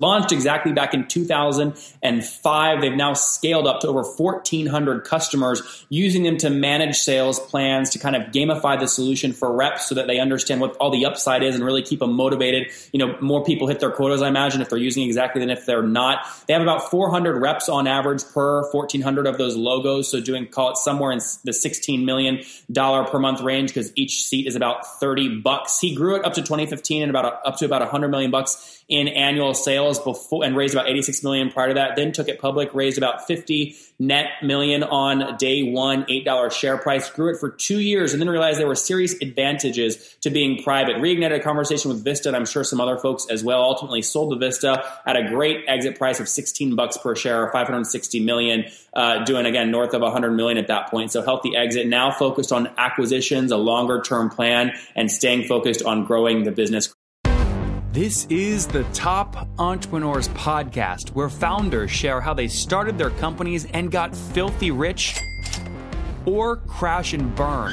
Launched Xactly back in 2005. They've now scaled up to over 1,400 customers, using them to manage sales plans, to kind of gamify the solution for reps so that they understand what all the upside is and really keep them motivated. You know, more people hit their quotas, I imagine, if they're using Xactly than if they're not. They have about 400 reps on average per 1,400 of those logos. So doing, call it somewhere in the $16 million per month range because each seat is about 30 bucks. He grew it up to 2015 and about up to about 100 million bucks in annual sales before and raised about 86 million prior to that. Then took it public, raised about 50 net million on day one, $8 share price, grew it for two years, and then realized there were serious advantages to being private. Reignited a conversation with Vista, and I'm sure some other folks as well. Ultimately sold to Vista at a great exit price of 16 bucks per share, 560 million, uh, doing again north of 100 million at that point. So healthy exit. Now focused on acquisitions, a longer term plan, and staying focused on growing the business. This is the Top Entrepreneurs Podcast, where founders share how they started their companies and got filthy rich or crash and burn.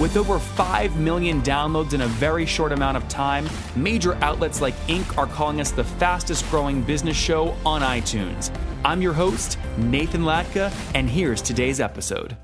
With over 5 million downloads in a very short amount of time, major outlets like Inc. are calling us the fastest growing business show on iTunes. I'm your host, Nathan Latka, and here's today's episode.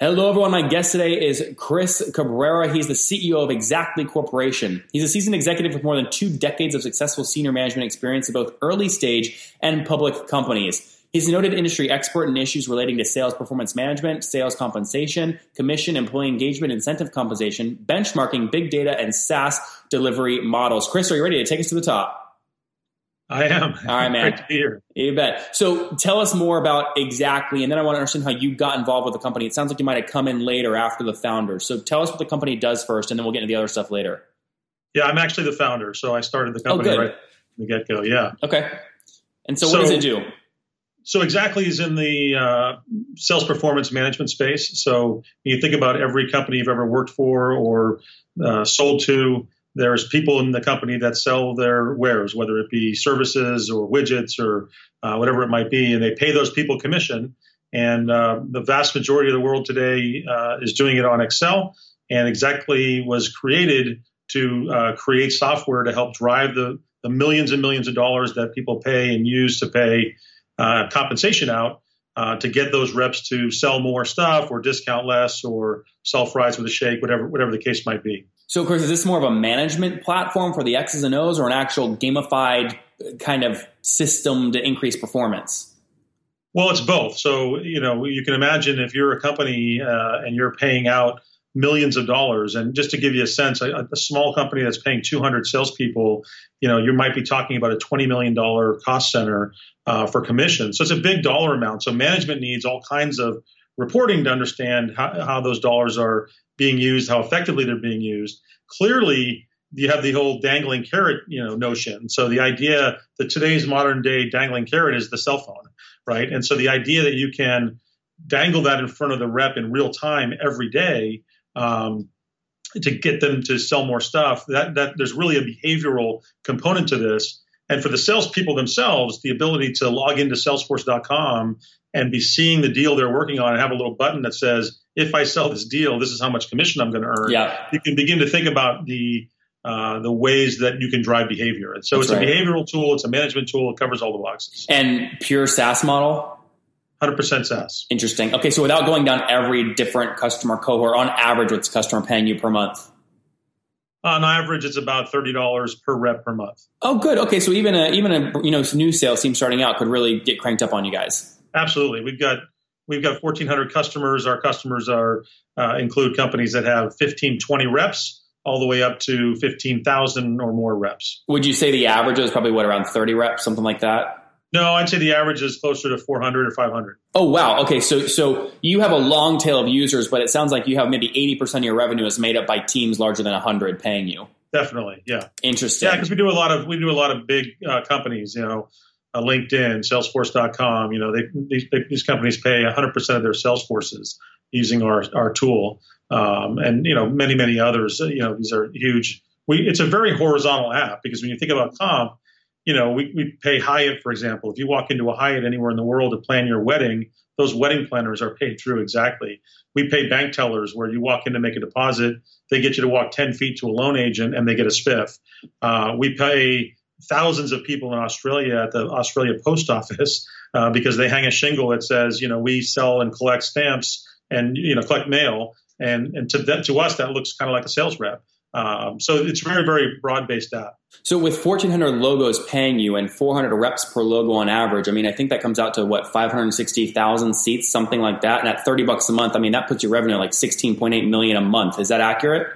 Hello, everyone. My guest today is Chris Cabrera. He's the CEO of Xactly Corporation. He's a seasoned executive with more than two decades of successful senior management experience in both early stage and public companies. He's a noted industry expert in issues relating to sales performance management, sales compensation, commission, employee engagement, incentive compensation, benchmarking, big data, and SaaS delivery models. Chris, are you ready to take us to the top? I am. All right, man. Great to be here. You bet. So tell us more about Xactly, and then I want to understand how you got involved with the company. It sounds like you might have come in later after the founder. So tell us what the company does first, and then we'll get into the other stuff later. Yeah, I'm actually the founder. So I started the Oh, company good. right from the get go. Yeah. Okay. And so, So- what does it do? So Xactly is in the uh, sales performance management space. So you think about every company you've ever worked for or uh, sold to, there's people in the company that sell their wares, whether it be services or widgets or uh, whatever it might be, and they pay those people commission. And uh, the vast majority of the world today uh, is doing it on Excel. And Xactly was created to uh, create software to help drive the, the millions and millions of dollars that people pay and use to pay uh, compensation out uh, to get those reps to sell more stuff or discount less or sell fries with a shake, whatever whatever the case might be. So, Chris, is this more of a management platform for the X's and O's, or an actual gamified kind of system to increase performance? Well, it's both. So you know you can imagine if you're a company uh, and you're paying out millions of dollars, and just to give you a sense, a, a small company that's paying 200 salespeople, you know, you might be talking about a 20 million dollar cost center uh, for commission. So it's a big dollar amount. So management needs all kinds of reporting to understand how, how those dollars are being used, how effectively they're being used. Clearly, you have the whole dangling carrot, you know, notion. So the idea that today's modern day dangling carrot is the cell phone, right? And so the idea that you can dangle that in front of the rep in real time every day um, to get them to sell more stuff, that that there's really a behavioral component to this. And for the salespeople themselves, the ability to log into Salesforce.com and be seeing the deal they're working on and have a little button that says, if I sell this deal, this is how much commission I'm going to earn. Yeah. You can begin to think about the uh, the ways that you can drive behavior. And so That's it's right. a behavioral tool, it's a management tool, it covers all the boxes. And pure SaaS model? 100% SaaS. Interesting. Okay, so without going down every different customer cohort, on average, what's customer paying you per month? On average, it's about $30 per rep per month. Oh, good. Okay, so even a even a you know new sales team starting out could really get cranked up on you guys. Absolutely. We've got we've got 1,400 customers. Our customers are uh, include companies that have 15, 20 reps, all the way up to 15,000 or more reps. Would you say the average is probably what around thirty reps, something like that? No, I'd say the average is closer to 400 or 500. Oh wow. Okay, so so you have a long tail of users, but it sounds like you have maybe eighty percent of your revenue is made up by teams larger than hundred paying you. Definitely, yeah, Interesting. yeah, because we do a lot of we do a lot of big uh, companies. You know, uh, LinkedIn, Salesforce.com. You know, they, these, these companies pay 100% of their sales forces using our our tool, um, and you know many many others. You know, these are huge. We it's a very horizontal app because when you think about comp, you know, we, we pay Hyatt, for example. If you walk into a Hyatt anywhere in the world to plan your wedding, those wedding planners are paid through Xactly. We pay bank tellers where you walk in to make a deposit, they get you to walk 10 feet to a loan agent and they get a spiff. Uh, we pay thousands of people in Australia at the Australia Post Office uh, because they hang a shingle that says, you know, we sell and collect stamps and, you know, collect mail. And, and to, that, to us, that looks kind of like a sales rep. Um, so it's very, very broad based app. So with 1,400 logos paying you and 400 reps per logo on average, I mean, I think that comes out to what 560,000 seats, something like that. And at 30 bucks a month, I mean, that puts your revenue like 16.8 million a month. Is that accurate?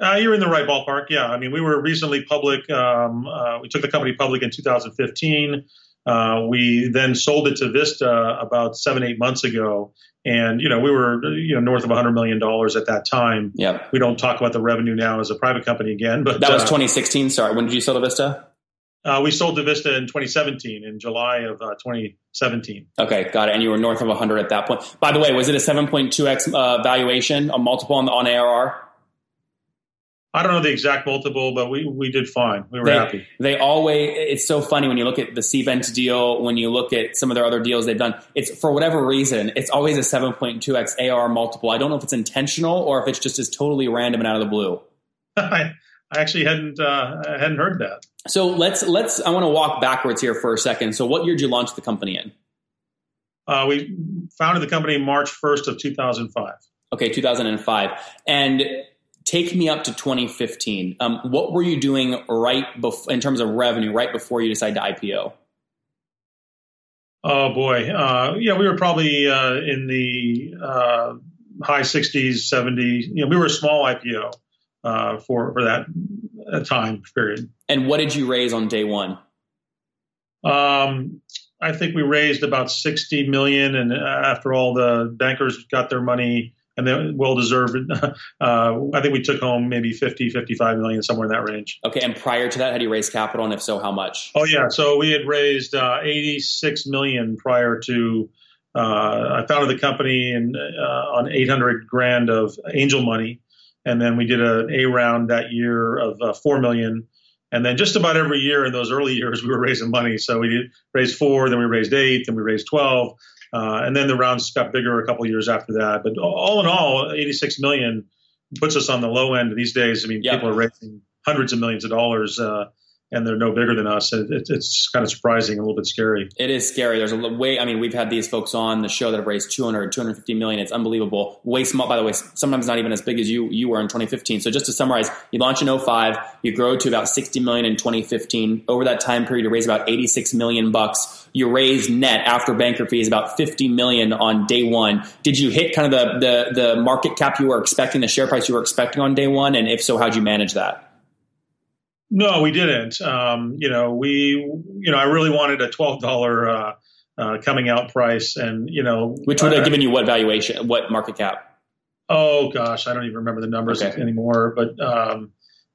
Uh, you're in the right ballpark. Yeah, I mean, we were recently public. Um, uh, we took the company public in 2015. Uh, we then sold it to Vista about seven, eight months ago, and you know we were you know north of 100 million dollars at that time. Yeah. We don't talk about the revenue now as a private company again, but that was uh, 2016. Sorry, when did you sell to Vista? Uh, we sold to Vista in 2017, in July of uh, 2017. Okay, got it. And you were north of 100 at that point. By the way, was it a 7.2x uh, valuation, a multiple on, the on ARR? I don't know the exact multiple, but we, we did fine. We were they, happy. They always, it's so funny when you look at the Cvent deal, when you look at some of their other deals they've done, it's for whatever reason, it's always a 7.2x AR multiple. I don't know if it's intentional or if it's just as totally random and out of the blue. I, I actually hadn't, uh, I hadn't heard that. So let's, let's, I want to walk backwards here for a second. So what year did you launch the company in? Uh, we founded the company March 1st of 2005. Okay, 2005. And take me up to 2015. Um, what were you doing right bef- in terms of revenue right before you decided to IPO? Oh boy, uh, yeah, we were probably uh, in the uh, high 60s, 70s. You know, we were a small IPO uh, for for that time period. And what did you raise on day one? Um, I think we raised about 60 million, and after all the bankers got their money and then well deserved. Uh, I think we took home maybe 50, 55 million, somewhere in that range. Okay. And prior to that, had you raised capital? And if so, how much? Oh, yeah. So we had raised uh, 86 million prior to. Uh, I founded the company in, uh, on 800 grand of angel money. And then we did an A round that year of uh, 4 million. And then just about every year in those early years, we were raising money. So we did raise four, then we raised eight, then we raised 12. Uh, and then the rounds got bigger a couple years after that. But all in all, 86 million puts us on the low end these days. I mean, yep. people are raising hundreds of millions of dollars. Uh, and they're no bigger than us. It, it, it's kind of surprising, a little bit scary. It is scary. There's a way. I mean, we've had these folks on the show that have raised 200, 250 million. It's unbelievable. Way small, by the way. Sometimes not even as big as you you were in 2015. So just to summarize, you launch in 05, you grow to about 60 million in 2015. Over that time period, you raise about 86 million bucks. You raise net after banker fees about 50 million on day one. Did you hit kind of the the, the market cap you were expecting, the share price you were expecting on day one? And if so, how'd you manage that? No, we didn't. Um, you know, we, you know, I really wanted a twelve dollar uh, uh, coming out price, and you know, which would have given you what valuation, what market cap? Oh gosh, I don't even remember the numbers okay. anymore, but um,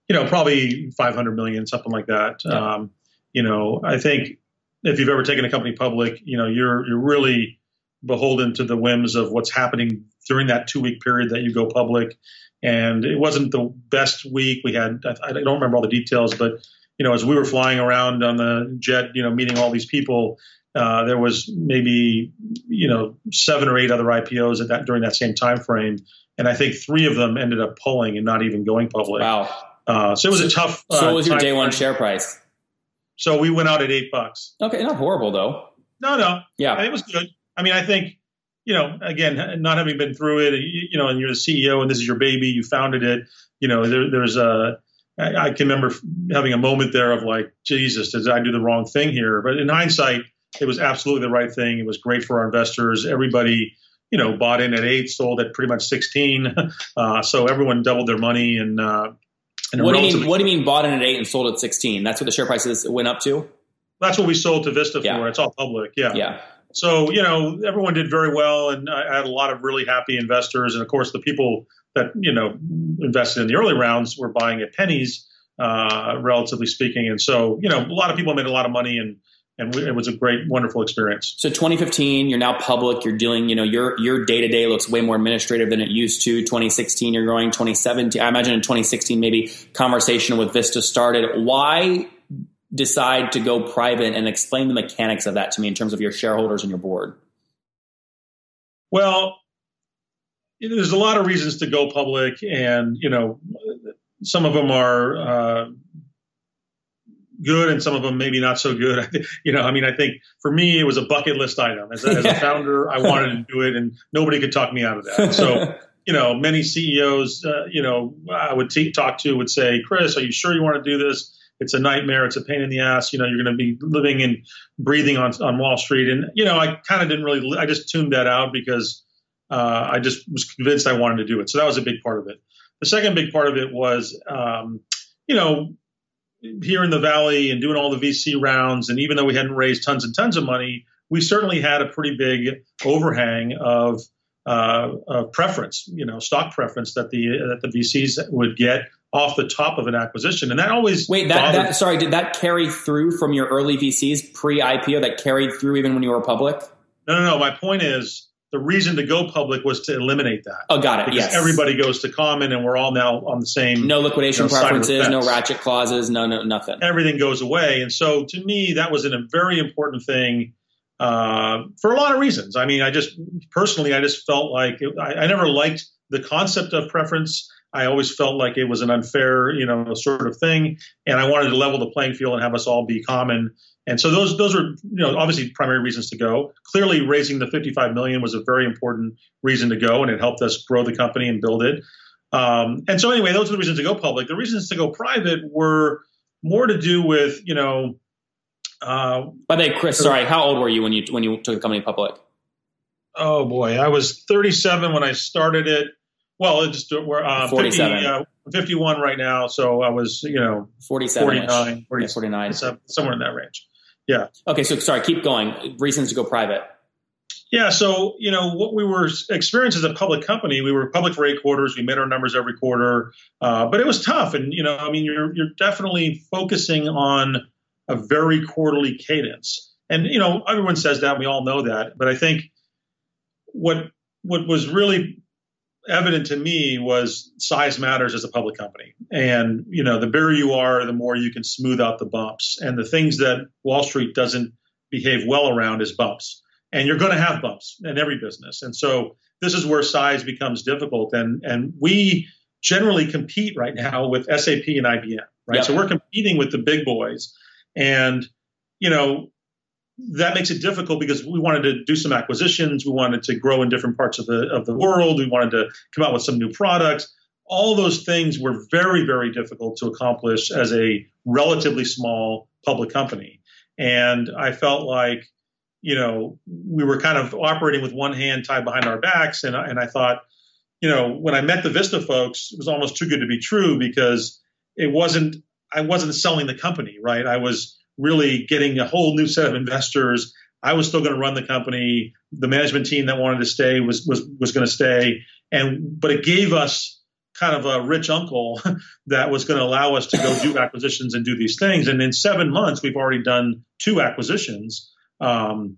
you know, probably five hundred million, something like that. Yeah. Um, you know, I think if you've ever taken a company public, you know, you're you're really beholden to the whims of what's happening during that two week period that you go public and it wasn't the best week. We had I don't remember all the details, but you know, as we were flying around on the jet, you know, meeting all these people, uh, there was maybe you know seven or eight other IPOs at that during that same time frame, and I think three of them ended up pulling and not even going public. Wow! Uh, so it was a tough. Uh, so what was your day one share price? So we went out at eight bucks. Okay, not horrible though. No, no. Yeah, it was good. I mean, I think you know, again, not having been through it, you know, and you're the CEO and this is your baby, you founded it, you know, there, there's a, I, I can remember having a moment there of like, Jesus, did I do the wrong thing here? But in hindsight, it was absolutely the right thing. It was great for our investors. Everybody, you know, bought in at eight, sold at pretty much 16. Uh, so everyone doubled their money and, uh, and what do you mean? What do you mean? Bought in at eight and sold at sixteen? That's what the share prices went up to. That's what we sold to Vista yeah. for. It's all public. Yeah. Yeah. So, you know, everyone did very well, and I had a lot of really happy investors. And of course, the people that, you know, invested in the early rounds were buying at pennies, uh, relatively speaking. And so, you know, a lot of people made a lot of money, and and it was a great, wonderful experience. So 2015, you're now public. You're dealing, you know, your your day to day looks way more administrative than it used to. 2016, you're growing. 2017, I imagine in 2016, maybe conversation with Vista started. Why decide to go private and explain the mechanics of that to me in terms of your shareholders and your board? Well, there's a lot of reasons to go public, and you know, some of them are uh, good, and some of them maybe not so good. you know, I mean, I think for me, it was a bucket list item. As a, as a founder, I wanted to do it, and nobody could talk me out of that. So. you know, many CEOs, uh, you know, I would t- talk to would say, Chris, are you sure you want to do this? It's a nightmare. It's a pain in the ass. You know, you're going to be living and breathing on on Wall Street. And you know, I kind of didn't really. I just tuned that out because uh, I just was convinced I wanted to do it. So that was a big part of it. The second big part of it was, um, you know, here in the Valley and doing all the VC rounds. And even though we hadn't raised tons and tons of money, we certainly had a pretty big overhang of, uh, of preference, you know, stock preference that the that the VCs would get off the top of an acquisition, and that always wait. That, that sorry, did that carry through from your early VCs pre IPO? That carried through even when you were public? No, no, no. My point is the reason to go public was to eliminate that. Oh, got it. Because yes. everybody goes to common, and we're all now on the same. No liquidation you know, preferences, no ratchet clauses, no, no, nothing. Everything goes away, and so to me, that was a very important thing uh, for a lot of reasons. I mean, I just personally, I just felt like it, I, I never liked the concept of preference. I always felt like it was an unfair, you know, sort of thing, and I wanted to level the playing field and have us all be common and so those those are you know obviously primary reasons to go. Clearly, raising the 55 million was a very important reason to go, and it helped us grow the company and build it. Um, and so anyway, those are the reasons to go public. The reasons to go private were more to do with you know. Uh, By the way, Chris, sorry, how old were you when you when you took the company public? Oh boy, I was 37 when I started it. Well, just we're uh, 47. 50, uh, 51 right now, so I was you know 47, 49, 40, yeah, 49, somewhere in that range. Yeah. Okay, so sorry, keep going. Reasons to go private. Yeah, so you know what we were experiencing as a public company, we were public for eight quarters. We made our numbers every quarter, uh, but it was tough. And you know, I mean, you're you're definitely focusing on a very quarterly cadence. And you know, everyone says that, we all know that. But I think what what was really evident to me was size matters as a public company. And, you know, the bigger you are, the more you can smooth out the bumps. And the things that Wall Street doesn't behave well around is bumps. And you're going to have bumps in every business. And so this is where size becomes difficult. And, and we generally compete right now with SAP and IBM, right? Yep. So we're competing with the big boys. And, you know, that makes it difficult because we wanted to do some acquisitions. We wanted to grow in different parts of the of the world. We wanted to come out with some new products. All those things were very, very difficult to accomplish as a relatively small public company. And I felt like, you know, we were kind of operating with one hand tied behind our backs. And, and I thought, you know, when I met the Vista folks, it was almost too good to be true because it wasn't, I wasn't selling the company, right? I was really getting a whole new set of investors. I was still going to run the company. The management team that wanted to stay was was was going to stay, and but it gave us kind of a rich uncle that was going to allow us to go do acquisitions and do these things. And in seven months, we've already done two acquisitions. Um,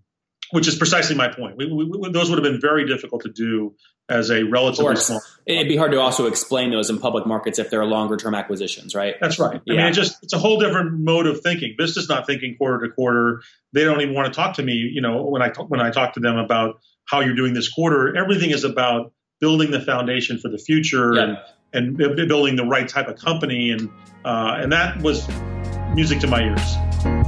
which is precisely my point. We, we, those would have been very difficult to do as a relatively small. It'd be hard to also explain those in public markets if they're longer term acquisitions, right? That's right. I yeah. mean, it just it's a whole different mode of thinking. Vista's not thinking quarter to quarter. They don't even want to talk to me. You know, when I when I talk to them about how you're doing this quarter, everything is about building the foundation for the future yeah. and and building the right type of company, and uh, and that was music to my ears.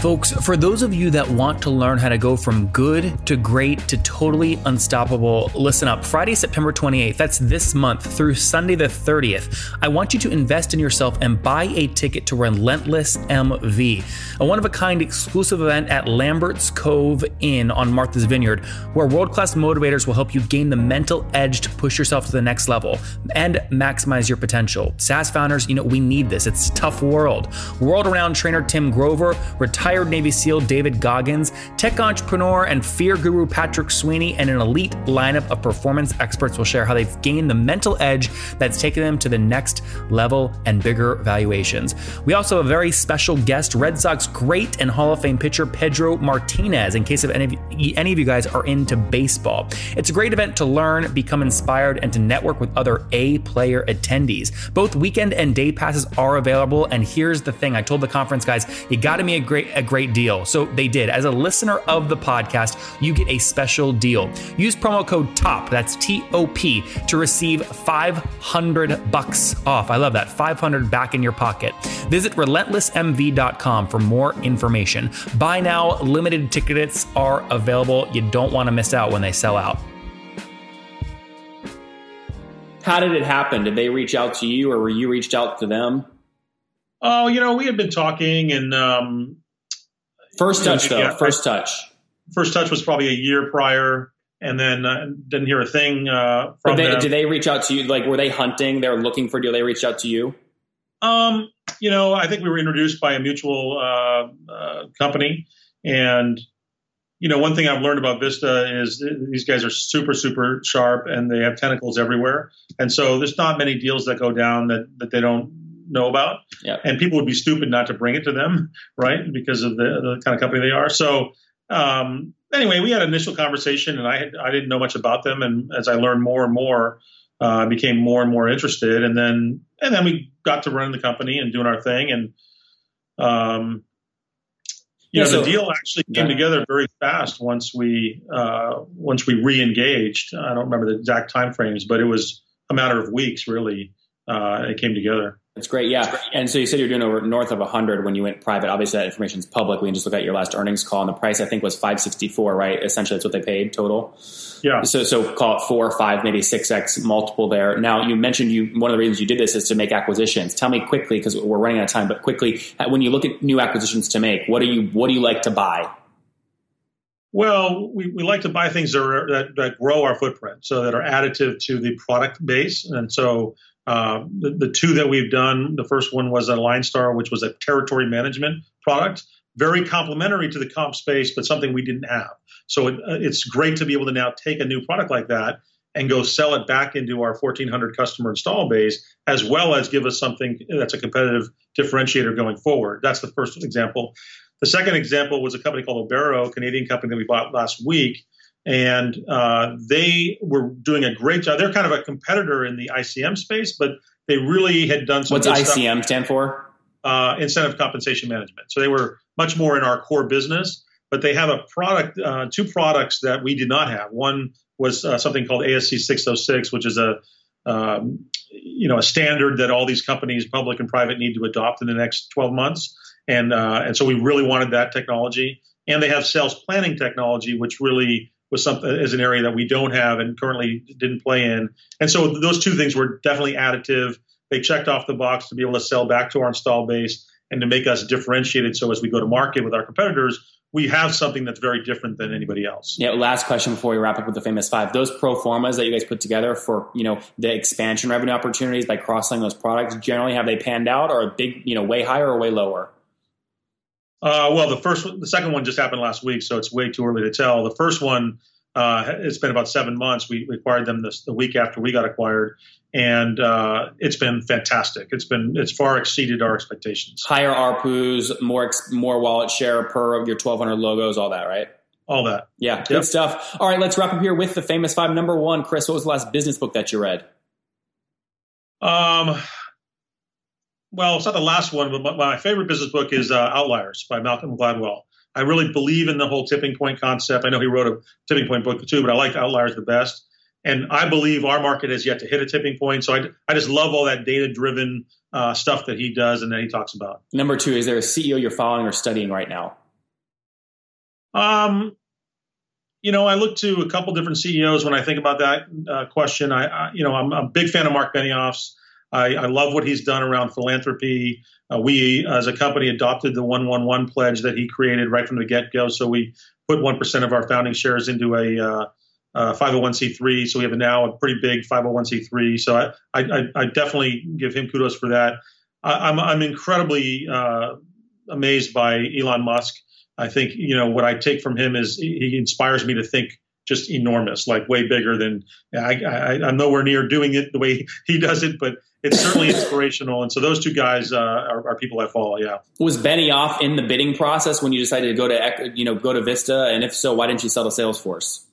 Folks, for those of you that want to learn how to go from good to great to totally unstoppable, listen up. Friday, September 28th, that's this month, through Sunday the 30th, I want you to invest in yourself and buy a ticket to Relentless MV, a one of a kind exclusive event at Lambert's Cove Inn on Martha's Vineyard, where world class motivators will help you gain the mental edge to push yourself to the next level and maximize your potential. SaaS founders, you know, we need this. It's a tough world. World renowned trainer Tim Grover, retired retired Navy SEAL David Goggins, tech entrepreneur and fear guru Patrick Sweeney, and an elite lineup of performance experts will share how they've gained the mental edge that's taken them to the next level and bigger valuations. We also have a very special guest, Red Sox great and Hall of Fame pitcher Pedro Martinez, in case of any of, any of you guys are into baseball. It's a great event to learn, become inspired, and to network with other A player attendees. Both weekend and day passes are available. And here's the thing I told the conference guys, you got to be a great, a great deal. So they did. As a listener of the podcast, you get a special deal. Use promo code TOP, that's T O P, to receive 500 bucks off. I love that. 500 back in your pocket. Visit relentlessmv.com for more information. Buy now, limited tickets are available. You don't want to miss out when they sell out. How did it happen? Did they reach out to you or were you reached out to them? Oh, you know, we had been talking and um, first touch though. Yeah, first touch. First touch was probably a year prior, and then uh, didn't hear a thing uh, from they, them. Did they reach out to you? Like, were they hunting? They're looking for. Do they reach out to you? Um, you know, I think we were introduced by a mutual uh, uh, company, and you know, one thing I've learned about Vista is these guys are super, super sharp, and they have tentacles everywhere. And so there's not many deals that go down that that they don't know about. Yeah. And people would be stupid not to bring it to them, right? Because of the, the kind of company they are. So um, anyway, we had an initial conversation, and I had, I didn't know much about them, and as I learned more and more, uh, I became more and more interested, and then and then we got to running the company and doing our thing, and um, you yeah, know, so, the deal actually came yeah. together very fast once we uh, once we re-engaged. I don't remember the exact time frames, but it was a matter of weeks, really. Uh, it came together. That's great. Yeah. And so you said you're doing over north of 100 when you went private. Obviously, that information is public. We can just look at your last earnings call, and the price I think was 564, right? Essentially, that's what they paid total. Yeah. So so call it four, five, maybe six x multiple there. Now you mentioned you one of the reasons you did this is to make acquisitions. Tell me quickly because we're running out of time, but quickly when you look at new acquisitions to make, what do you what do you like to buy? Well, we, we like to buy things that, are, that, that grow our footprint, so that are additive to the product base. And so uh, the, the, two that we've done, the first one was a LineStar, which was a territory management product, very complementary to the comp space, but something we didn't have. So it, uh, it's great to be able to now take a new product like that and go sell it back into our 1,400 customer install base, as well as give us something that's a competitive differentiator going forward. That's the first example. The second example was a company called Obero, a Canadian company that we bought last week and uh, they were doing a great job. They're kind of a competitor in the ICM space, but they really had done some. What's ICM stuff. stand for? Uh, incentive compensation management. So they were much more in our core business, but they have a product, uh, two products that we did not have. One was uh, something called ASC 606, which is a um, you know a standard that all these companies, public and private, need to adopt in the next 12 months, and uh, and so we really wanted that technology. And they have sales planning technology, which really was something as an area that we don't have and currently didn't play in. And so those two things were definitely additive. They checked off the box to be able to sell back to our install base and to make us differentiated. So as we go to market with our competitors, we have something that's very different than anybody else. Yeah. Last question before we wrap up with the famous five: those pro formas that you guys put together for you know the expansion revenue opportunities by cross selling those products. Generally, have they panned out, or a big you know way higher or way lower? Uh, well, the first, the second one just happened last week, so it's way too early to tell. The first one, uh, it's been about seven months. We, we acquired them this, the week after we got acquired, and uh, it's been fantastic. It's been it's far exceeded our expectations. Higher ARPU's, more more wallet share per of your 1,200 logos, all that, right? All that. Yeah, good stuff. All right, let's wrap up here with the famous five. Number one, Chris, what was the last business book that you read? Um, well, it's not the last one, but my favorite business book is uh, Outliers by Malcolm Gladwell. I really believe in the whole tipping point concept. I know he wrote a tipping point book too, but I like Outliers the best. And I believe our market has yet to hit a tipping point. So I, I just love all that data driven uh, stuff that he does and that he talks about. Number two, is there a CEO you're following or studying right now? Um, you know, I look to a couple different CEOs when I think about that uh, question. I, I, you know, I'm, I'm, a big fan of Mark Benioff's. I, I love what he's done around philanthropy. Uh, we, as a company, adopted the 111 pledge that he created right from the get go. So we put 1% of our founding shares into a uh, uh, 501c3. So we have now a pretty big 501c3. So I, I, I definitely give him kudos for that. I, I'm, I'm incredibly uh, amazed by Elon Musk I think you know what I take from him is he inspires me to think just enormous, like way bigger than I, I, am nowhere near doing it the way he does it, but it's certainly inspirational. And so those two guys uh, are, are, people I follow. Yeah. Was Benioff in the bidding process when you decided to go to you know go to Vista? And if so, why didn't you sell to Salesforce?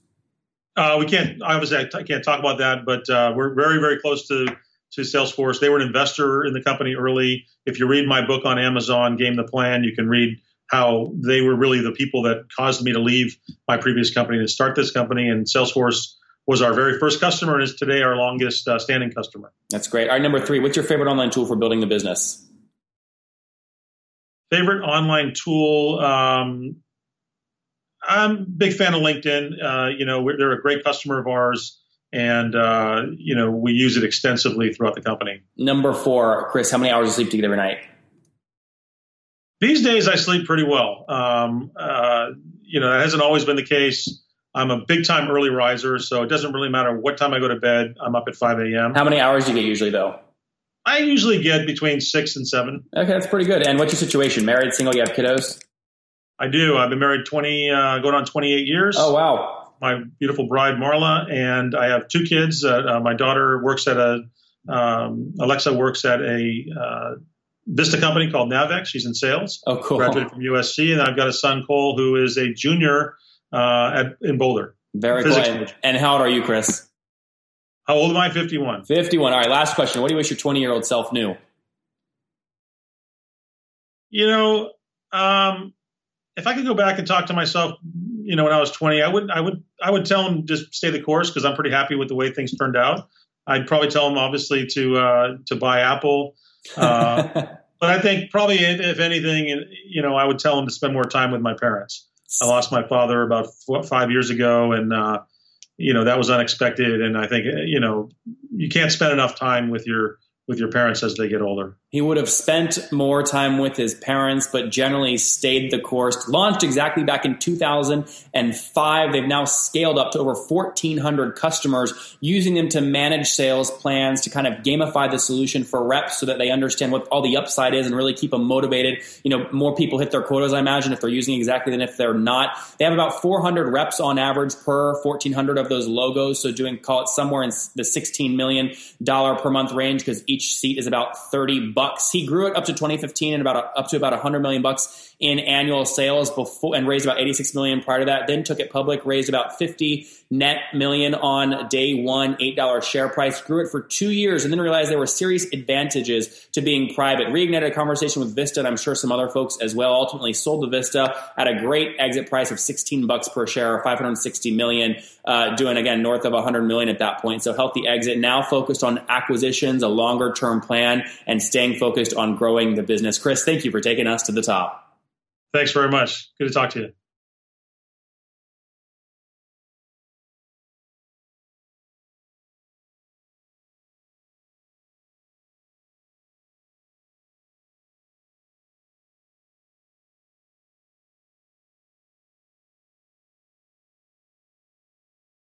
Uh, we can't obviously I can't talk about that, but uh, we're very very close to to Salesforce. They were an investor in the company early. If you read my book on Amazon, Game the Plan, you can read how they were really the people that caused me to leave my previous company and start this company. And Salesforce was our very first customer and is today our longest uh, standing customer. That's great. All right, number three, what's your favorite online tool for building the business? Favorite online tool? Um, I'm a big fan of LinkedIn. Uh, you know, they're a great customer of ours, and uh, you know we use it extensively throughout the company. Number four, Chris, how many hours of sleep do you get every night? These days, I sleep pretty well. Um, uh, you know, that hasn't always been the case. I'm a big time early riser, so it doesn't really matter what time I go to bed. I'm up at 5 a.m. How many hours do you get usually, though? I usually get between six and seven. Okay, that's pretty good. And what's your situation? Married, single? You have kiddos? I do. I've been married 20, uh, going on 28 years. Oh, wow. My beautiful bride, Marla, and I have two kids. Uh, uh, my daughter works at a, um, Alexa works at a uh, Vista company called Navex. She's in sales. Oh, cool. Graduated from USC. And I've got a son, Cole, who is a junior uh, at, in Boulder. Very cool. And, and how old are you, Chris? How old am I? 51. 51. All right, last question. What do you wish your 20 year old self knew? You know, um, if I could go back and talk to myself, you know, when I was 20, I would, I would, I would tell him just stay the course because I'm pretty happy with the way things turned out. I'd probably tell him obviously to uh, to buy Apple, uh, but I think probably if anything, you know, I would tell him to spend more time with my parents. I lost my father about four, five years ago, and uh, you know that was unexpected. And I think you know you can't spend enough time with your with your parents as they get older. He would have spent more time with his parents, but generally stayed the course. Launched Xactly back in 2005. They've now scaled up to over 1,400 customers, using them to manage sales plans, to kind of gamify the solution for reps so that they understand what all the upside is and really keep them motivated. You know, more people hit their quotas, I imagine, if they're using Xactly than if they're not. They have about 400 reps on average per 1,400 of those logos. So doing, call it somewhere in the $16 million per month range because each seat is about 30 bucks bucks. He grew it up to 2015 and about up to about 100 million bucks in annual sales before and raised about 86 million prior to that. Then took it public, raised about 50 net million on day one, $8 share price, grew it for two years, and then realized there were serious advantages to being private. Reignited a conversation with Vista, and I'm sure some other folks as well. Ultimately sold to Vista at a great exit price of 16 bucks per share, 560 million, uh, doing again north of 100 million at that point. So healthy exit. Now focused on acquisitions, a longer term plan, and staying focused on growing the business. Chris, thank you for taking us to the top. Thanks very much. Good to talk to you.